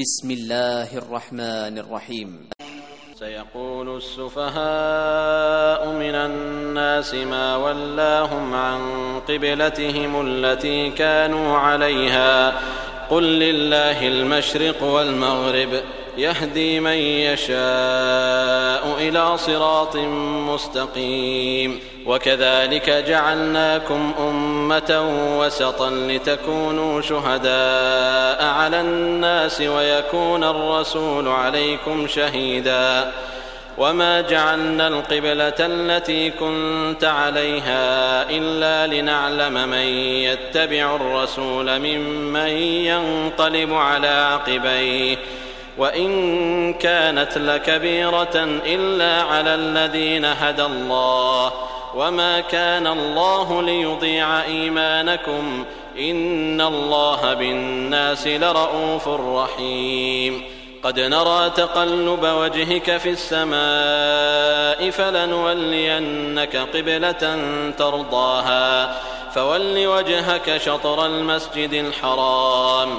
بسم الله الرحمن الرحيم. سيقول السفهاء من الناس ما ولاهم عن قبلتهم التي كانوا عليها. قل لله المشرق والمغرب. يهدي من يشاء إلى صراط مستقيم وكذلك جعلناكم أمة وسطا لتكونوا شهداء على الناس ويكون الرسول عليكم شهيدا وما جعلنا القبلة التي كنت عليها إلا لنعلم من يتبع الرسول ممن ينقلب على عقبيه وإن كانت لكبيرة إلا على الذين هدى الله وما كان الله ليضيع إيمانكم إن الله بالناس لرءوف رحيم. قد نرى تقلب وجهك في السماء فلنولينك قبلة ترضاها. فول وجهك شطر المسجد الحرام.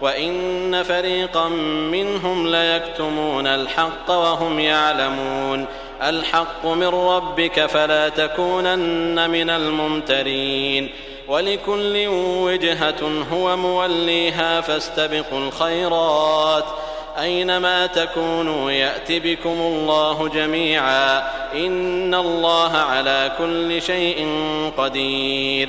وان فريقا منهم ليكتمون الحق وهم يعلمون الحق من ربك فلا تكونن من الممترين ولكل وجهه هو موليها فاستبقوا الخيرات اينما تكونوا يات بكم الله جميعا ان الله على كل شيء قدير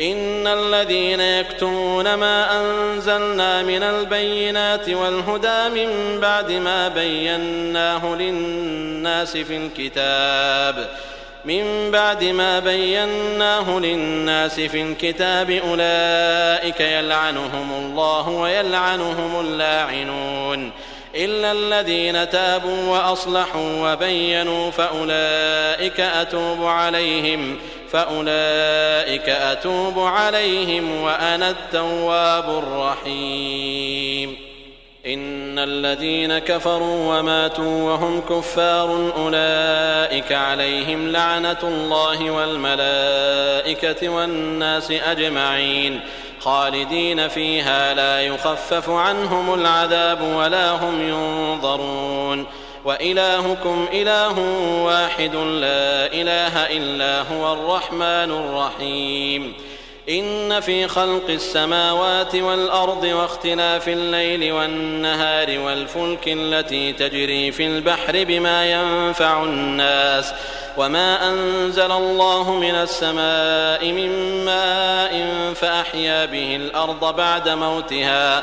إن الذين يكتمون ما أنزلنا من البينات والهدى من بعد ما بيناه للناس في الكتاب من بعد ما بيناه للناس في الكتاب أولئك يلعنهم الله ويلعنهم اللاعنون إلا الذين تابوا وأصلحوا وبينوا فأولئك أتوب عليهم فأولئك أتوب عليهم وأنا التواب الرحيم. إن الذين كفروا وماتوا وهم كفار أولئك عليهم لعنة الله والملائكة والناس أجمعين. خالدين فيها لا يخفف عنهم العذاب ولا هم ينظرون. وإلهكم إله واحد لا إله إلا هو الرحمن الرحيم. إن في خلق السماوات والأرض واختلاف الليل والنهار والفلك التي تجري في البحر بما ينفع الناس وما أنزل الله من السماء من ماء فأحيا به الأرض بعد موتها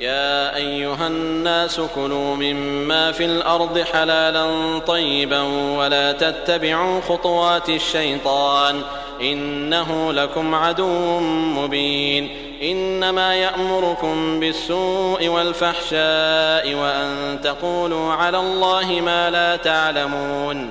يا أيها الناس كلوا مما في الأرض حلالا طيبا ولا تتبعوا خطوات الشيطان إنه لكم عدو مبين إنما يأمركم بالسوء والفحشاء وأن تقولوا على الله ما لا تعلمون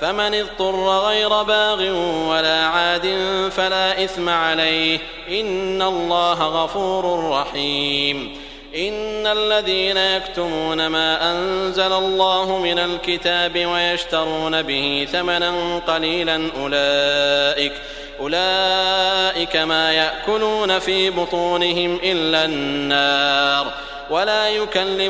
فمن اضطر غير باغ ولا عاد فلا إثم عليه. إن الله غفور رحيم. إن الذين يكتمون ما أنزل الله من الكتاب ويشترون به ثمنا قليلا أولئك أولئك ما يأكلون في بطونهم إلا النار. ولا يكلم